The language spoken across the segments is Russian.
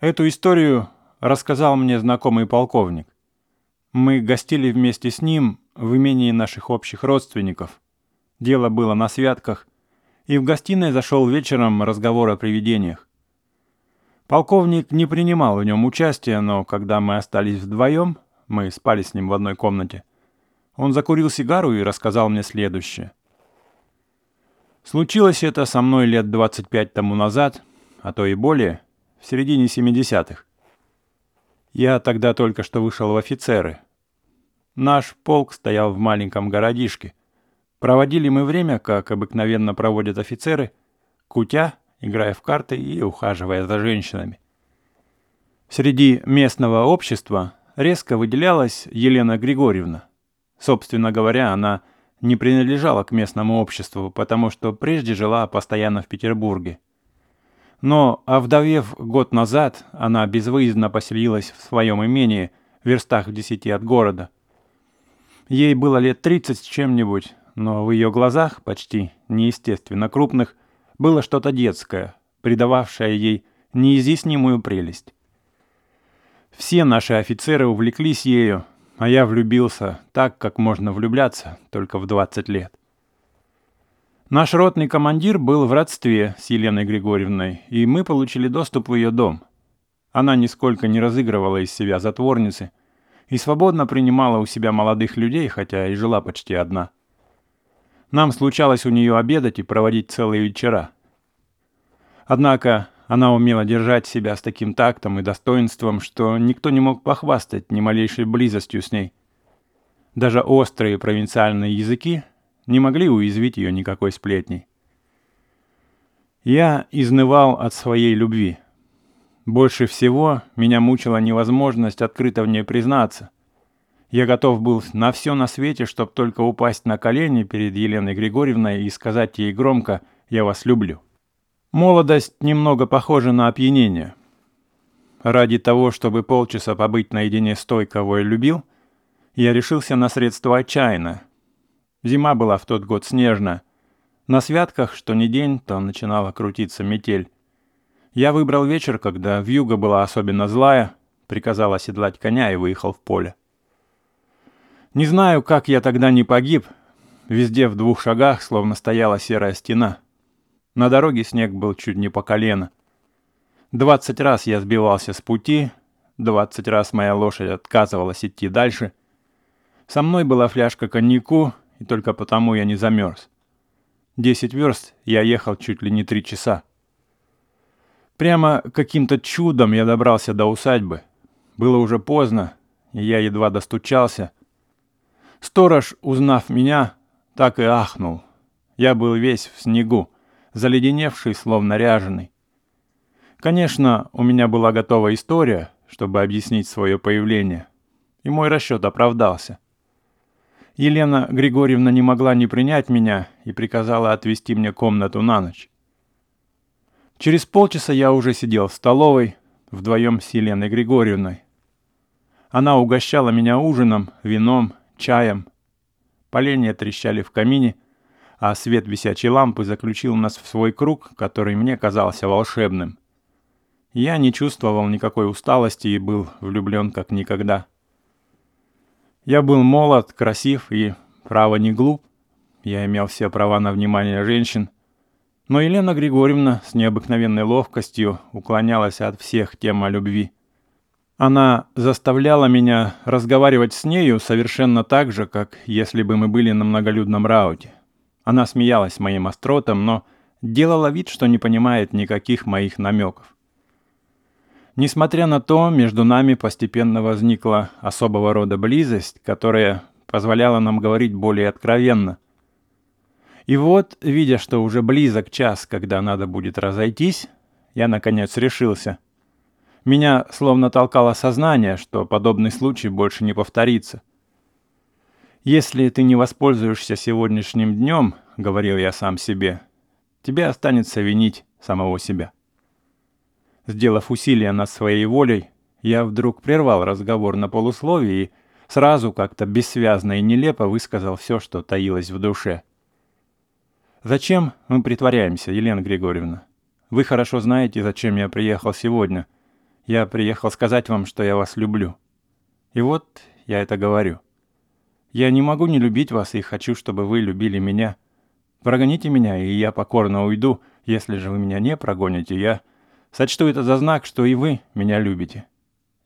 Эту историю рассказал мне знакомый полковник. Мы гостили вместе с ним в имении наших общих родственников. Дело было на святках, и в гостиной зашел вечером разговор о привидениях. Полковник не принимал в нем участия, но когда мы остались вдвоем, мы спали с ним в одной комнате, он закурил сигару и рассказал мне следующее. Случилось это со мной лет 25 тому назад, а то и более, в середине 70-х. Я тогда только что вышел в офицеры. Наш полк стоял в маленьком городишке. Проводили мы время, как обыкновенно проводят офицеры, кутя, играя в карты и ухаживая за женщинами. Среди местного общества резко выделялась Елена Григорьевна. Собственно говоря, она не принадлежала к местному обществу, потому что прежде жила постоянно в Петербурге. Но, овдовев год назад, она безвыездно поселилась в своем имении, в верстах в десяти от города. Ей было лет тридцать с чем-нибудь, но в ее глазах, почти неестественно крупных, было что-то детское, придававшее ей неизъяснимую прелесть. Все наши офицеры увлеклись ею, а я влюбился так, как можно влюбляться, только в 20 лет. Наш ротный командир был в родстве с Еленой Григорьевной, и мы получили доступ в ее дом. Она нисколько не разыгрывала из себя затворницы и свободно принимала у себя молодых людей, хотя и жила почти одна. Нам случалось у нее обедать и проводить целые вечера. Однако она умела держать себя с таким тактом и достоинством, что никто не мог похвастать ни малейшей близостью с ней. Даже острые провинциальные языки не могли уязвить ее никакой сплетней. Я изнывал от своей любви. Больше всего меня мучила невозможность открыто в ней признаться. Я готов был на все на свете, чтобы только упасть на колени перед Еленой Григорьевной и сказать ей громко «Я вас люблю». Молодость немного похожа на опьянение. Ради того, чтобы полчаса побыть наедине с той, кого я любил, я решился на средства отчаянно. Зима была в тот год снежная. На святках, что ни день, то начинала крутиться метель. Я выбрал вечер, когда вьюга была особенно злая, приказал оседлать коня и выехал в поле. Не знаю, как я тогда не погиб. Везде в двух шагах словно стояла серая стена — на дороге снег был чуть не по колено. Двадцать раз я сбивался с пути, двадцать раз моя лошадь отказывалась идти дальше. Со мной была фляжка коньяку, и только потому я не замерз. Десять верст я ехал чуть ли не три часа. Прямо каким-то чудом я добрался до усадьбы. Было уже поздно, и я едва достучался. Сторож, узнав меня, так и ахнул. Я был весь в снегу заледеневший, словно ряженый. Конечно, у меня была готова история, чтобы объяснить свое появление, и мой расчет оправдался. Елена Григорьевна не могла не принять меня и приказала отвести мне комнату на ночь. Через полчаса я уже сидел в столовой вдвоем с Еленой Григорьевной. Она угощала меня ужином, вином, чаем. Поленья трещали в камине — а свет висячей лампы заключил нас в свой круг, который мне казался волшебным. Я не чувствовал никакой усталости и был влюблен как никогда. Я был молод, красив и, право, не глуп. Я имел все права на внимание женщин. Но Елена Григорьевна с необыкновенной ловкостью уклонялась от всех тем о любви. Она заставляла меня разговаривать с нею совершенно так же, как если бы мы были на многолюдном рауте. Она смеялась моим остротом, но делала вид, что не понимает никаких моих намеков. Несмотря на то, между нами постепенно возникла особого рода близость, которая позволяла нам говорить более откровенно. И вот, видя, что уже близок час, когда надо будет разойтись, я, наконец, решился. Меня словно толкало сознание, что подобный случай больше не повторится. «Если ты не воспользуешься сегодняшним днем, — говорил я сам себе, — тебе останется винить самого себя». Сделав усилие над своей волей, я вдруг прервал разговор на полусловии и сразу как-то бессвязно и нелепо высказал все, что таилось в душе. «Зачем мы притворяемся, Елена Григорьевна? Вы хорошо знаете, зачем я приехал сегодня. Я приехал сказать вам, что я вас люблю. И вот я это говорю. Я не могу не любить вас и хочу, чтобы вы любили меня. Прогоните меня, и я покорно уйду. Если же вы меня не прогоните, я сочту это за знак, что и вы меня любите.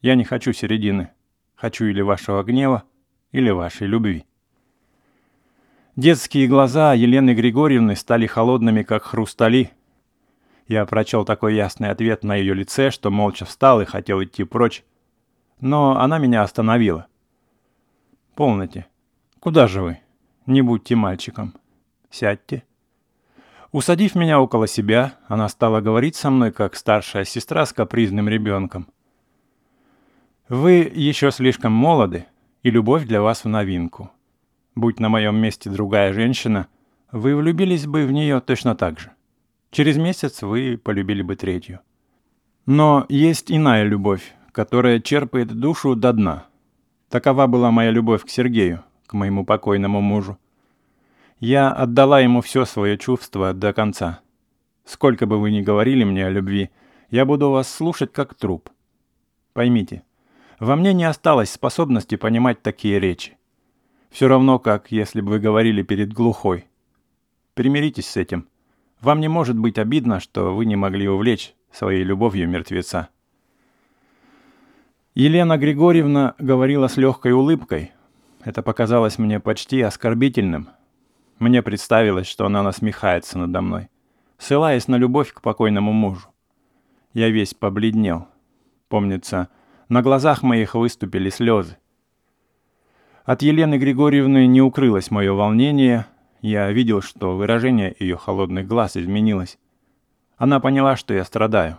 Я не хочу середины. Хочу или вашего гнева, или вашей любви. Детские глаза Елены Григорьевны стали холодными, как хрустали. Я прочел такой ясный ответ на ее лице, что молча встал и хотел идти прочь. Но она меня остановила. «Полноте. Куда же вы? Не будьте мальчиком. Сядьте». Усадив меня около себя, она стала говорить со мной, как старшая сестра с капризным ребенком. «Вы еще слишком молоды, и любовь для вас в новинку. Будь на моем месте другая женщина, вы влюбились бы в нее точно так же. Через месяц вы полюбили бы третью. Но есть иная любовь, которая черпает душу до дна. Такова была моя любовь к Сергею, к моему покойному мужу. Я отдала ему все свое чувство до конца. Сколько бы вы ни говорили мне о любви, я буду вас слушать как труп. Поймите, во мне не осталось способности понимать такие речи. Все равно, как если бы вы говорили перед глухой. Примиритесь с этим. Вам не может быть обидно, что вы не могли увлечь своей любовью мертвеца. Елена Григорьевна говорила с легкой улыбкой. Это показалось мне почти оскорбительным. Мне представилось, что она насмехается надо мной, ссылаясь на любовь к покойному мужу. Я весь побледнел. Помнится, на глазах моих выступили слезы. От Елены Григорьевны не укрылось мое волнение. Я видел, что выражение ее холодных глаз изменилось. Она поняла, что я страдаю.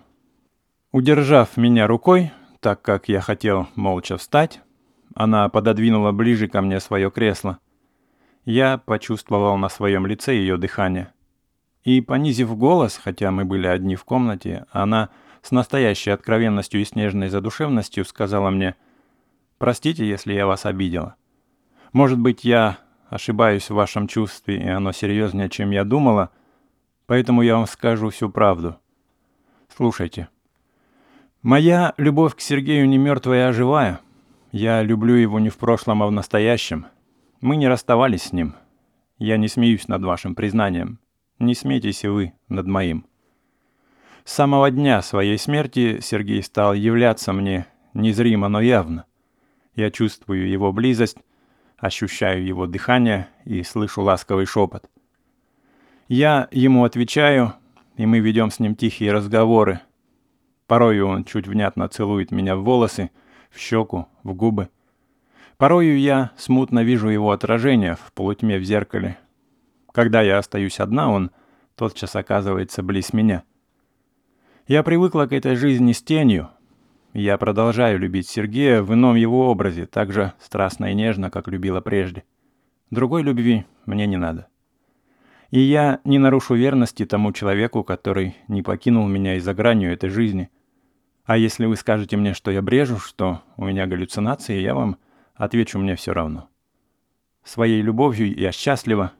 Удержав меня рукой, так как я хотел молча встать, она пододвинула ближе ко мне свое кресло. Я почувствовал на своем лице ее дыхание. И, понизив голос, хотя мы были одни в комнате, она с настоящей откровенностью и снежной задушевностью сказала мне «Простите, если я вас обидела. Может быть, я ошибаюсь в вашем чувстве, и оно серьезнее, чем я думала, поэтому я вам скажу всю правду. Слушайте. Моя любовь к Сергею не мертвая, а живая. Я люблю его не в прошлом, а в настоящем. Мы не расставались с ним. Я не смеюсь над вашим признанием. Не смейтесь и вы над моим. С самого дня своей смерти Сергей стал являться мне незримо, но явно. Я чувствую его близость, ощущаю его дыхание и слышу ласковый шепот. Я ему отвечаю, и мы ведем с ним тихие разговоры. Порою он чуть внятно целует меня в волосы, в щеку, в губы. Порою я смутно вижу его отражение в полутьме в зеркале. Когда я остаюсь одна, он тотчас оказывается близ меня — я привыкла к этой жизни с тенью. Я продолжаю любить Сергея в ином его образе, так же страстно и нежно, как любила прежде. Другой любви мне не надо. И я не нарушу верности тому человеку, который не покинул меня из-за гранью этой жизни. А если вы скажете мне, что я брежу, что у меня галлюцинации, я вам отвечу мне все равно. Своей любовью я счастлива.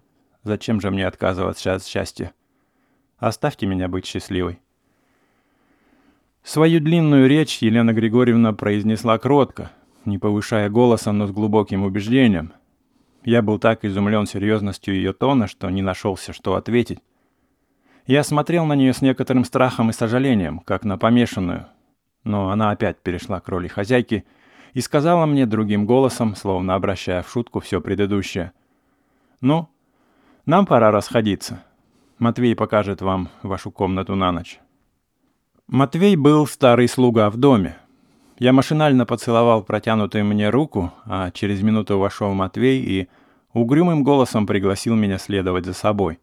Зачем же мне отказываться от счастья? Оставьте меня быть счастливой. Свою длинную речь Елена Григорьевна произнесла кротко, не повышая голоса, но с глубоким убеждением. Я был так изумлен серьезностью ее тона, что не нашелся, что ответить. Я смотрел на нее с некоторым страхом и сожалением, как на помешанную. Но она опять перешла к роли хозяйки и сказала мне другим голосом, словно обращая в шутку все предыдущее. «Ну, нам пора расходиться. Матвей покажет вам вашу комнату на ночь». Матвей был старый слуга в доме. Я машинально поцеловал протянутую мне руку, а через минуту вошел Матвей и угрюмым голосом пригласил меня следовать за собой.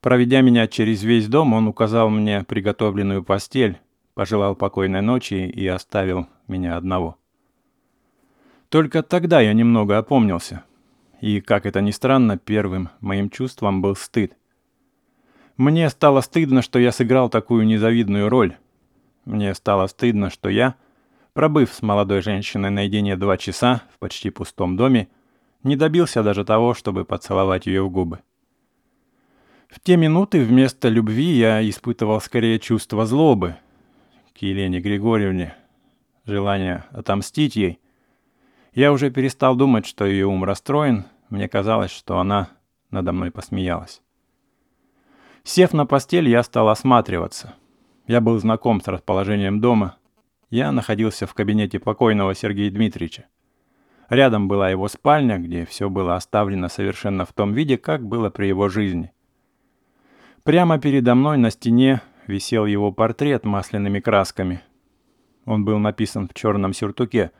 Проведя меня через весь дом, он указал мне приготовленную постель, пожелал покойной ночи и оставил меня одного. Только тогда я немного опомнился. И, как это ни странно, первым моим чувством был стыд. Мне стало стыдно, что я сыграл такую незавидную роль. Мне стало стыдно, что я, пробыв с молодой женщиной наедине два часа в почти пустом доме, не добился даже того, чтобы поцеловать ее в губы. В те минуты вместо любви я испытывал скорее чувство злобы. к Елене Григорьевне, желание отомстить ей. Я уже перестал думать, что ее ум расстроен, мне казалось, что она надо мной посмеялась. Сев на постель, я стал осматриваться. Я был знаком с расположением дома. Я находился в кабинете покойного Сергея Дмитриевича. Рядом была его спальня, где все было оставлено совершенно в том виде, как было при его жизни. Прямо передо мной на стене висел его портрет масляными красками. Он был написан в черном сюртуке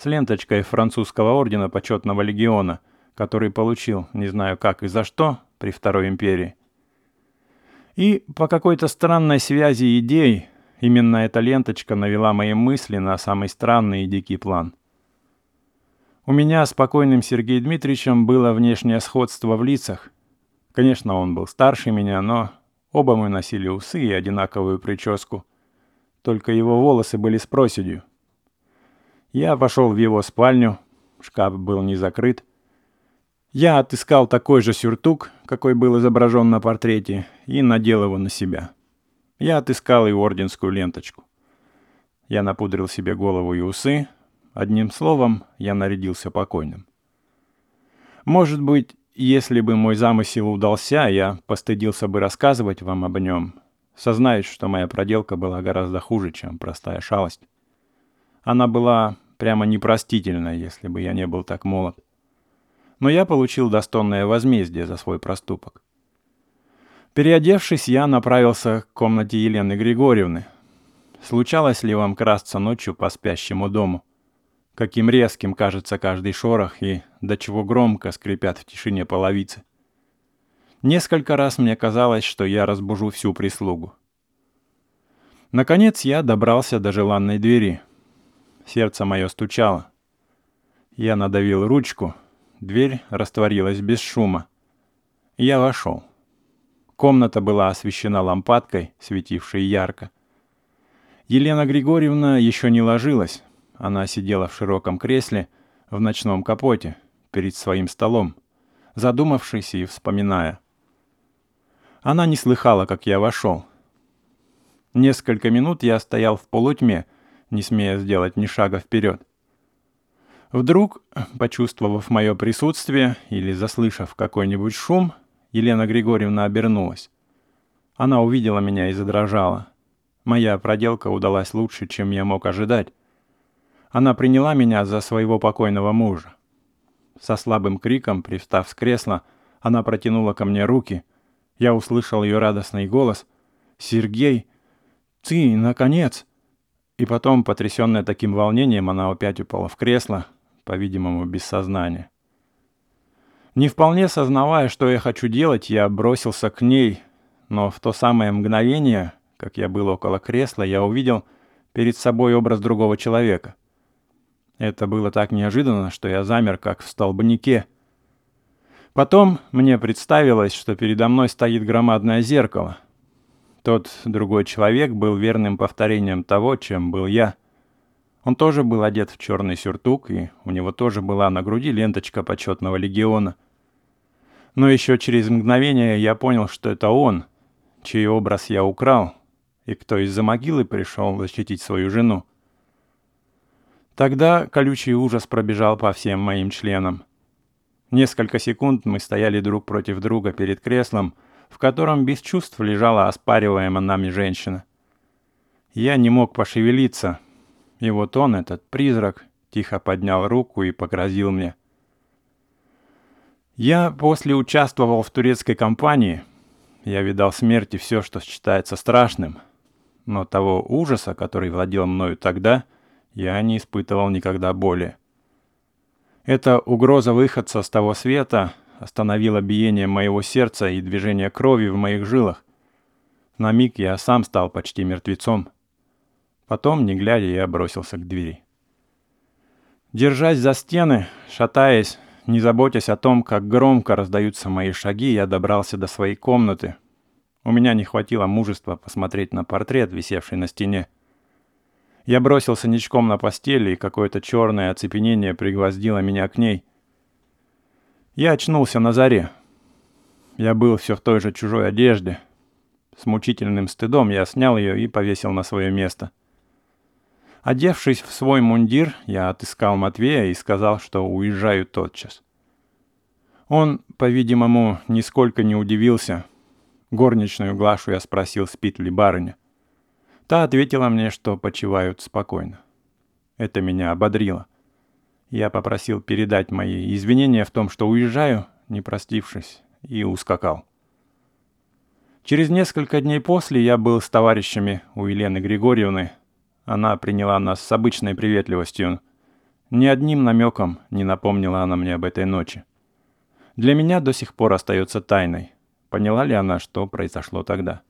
с ленточкой французского ордена почетного легиона, который получил, не знаю как и за что, при Второй империи. И по какой-то странной связи идей именно эта ленточка навела мои мысли на самый странный и дикий план. У меня с покойным Сергеем Дмитриевичем было внешнее сходство в лицах. Конечно, он был старше меня, но оба мы носили усы и одинаковую прическу. Только его волосы были с проседью. Я пошел в его спальню, шкаф был не закрыт. Я отыскал такой же сюртук, какой был изображен на портрете, и надел его на себя. Я отыскал и орденскую ленточку. Я напудрил себе голову и усы. Одним словом, я нарядился покойным. Может быть, если бы мой замысел удался, я постыдился бы рассказывать вам об нем, сознаюсь, что моя проделка была гораздо хуже, чем простая шалость. Она была прямо непростительна, если бы я не был так молод. Но я получил достойное возмездие за свой проступок. Переодевшись, я направился к комнате Елены Григорьевны. Случалось ли вам красться ночью по спящему дому? Каким резким кажется каждый шорох и до чего громко скрипят в тишине половицы. Несколько раз мне казалось, что я разбужу всю прислугу. Наконец я добрался до желанной двери. Сердце мое стучало. Я надавил ручку, дверь растворилась без шума. Я вошел. Комната была освещена лампадкой, светившей ярко. Елена Григорьевна еще не ложилась. Она сидела в широком кресле в ночном капоте перед своим столом, задумавшись и вспоминая — она не слыхала, как я вошел. Несколько минут я стоял в полутьме, не смея сделать ни шага вперед. Вдруг, почувствовав мое присутствие или заслышав какой-нибудь шум, Елена Григорьевна обернулась. Она увидела меня и задрожала. Моя проделка удалась лучше, чем я мог ожидать. Она приняла меня за своего покойного мужа. Со слабым криком, привстав с кресла, она протянула ко мне руки — я услышал ее радостный голос. «Сергей! Ты, наконец!» И потом, потрясенная таким волнением, она опять упала в кресло, по-видимому, без сознания. Не вполне сознавая, что я хочу делать, я бросился к ней, но в то самое мгновение, как я был около кресла, я увидел перед собой образ другого человека. Это было так неожиданно, что я замер, как в столбнике — Потом мне представилось, что передо мной стоит громадное зеркало. Тот другой человек был верным повторением того, чем был я. Он тоже был одет в черный сюртук, и у него тоже была на груди ленточка почетного легиона. Но еще через мгновение я понял, что это он, чей образ я украл, и кто из-за могилы пришел защитить свою жену. Тогда колючий ужас пробежал по всем моим членам. Несколько секунд мы стояли друг против друга перед креслом, в котором без чувств лежала оспариваемая нами женщина. Я не мог пошевелиться, и вот он, этот призрак, тихо поднял руку и погрозил мне. Я после участвовал в турецкой кампании. Я видал смерти все, что считается страшным. Но того ужаса, который владел мною тогда, я не испытывал никогда более. Эта угроза выходца с того света остановила биение моего сердца и движение крови в моих жилах. На миг я сам стал почти мертвецом. Потом, не глядя, я бросился к двери. Держась за стены, шатаясь, не заботясь о том, как громко раздаются мои шаги, я добрался до своей комнаты. У меня не хватило мужества посмотреть на портрет, висевший на стене. Я бросился ничком на постели, и какое-то черное оцепенение пригвоздило меня к ней. Я очнулся на заре. Я был все в той же чужой одежде. С мучительным стыдом я снял ее и повесил на свое место. Одевшись в свой мундир, я отыскал Матвея и сказал, что уезжаю тотчас. Он, по-видимому, нисколько не удивился. Горничную Глашу я спросил, спит ли барыня. Та ответила мне, что почивают спокойно. Это меня ободрило. Я попросил передать мои извинения в том, что уезжаю, не простившись, и ускакал. Через несколько дней после я был с товарищами у Елены Григорьевны. Она приняла нас с обычной приветливостью. Ни одним намеком не напомнила она мне об этой ночи. Для меня до сих пор остается тайной, поняла ли она, что произошло тогда.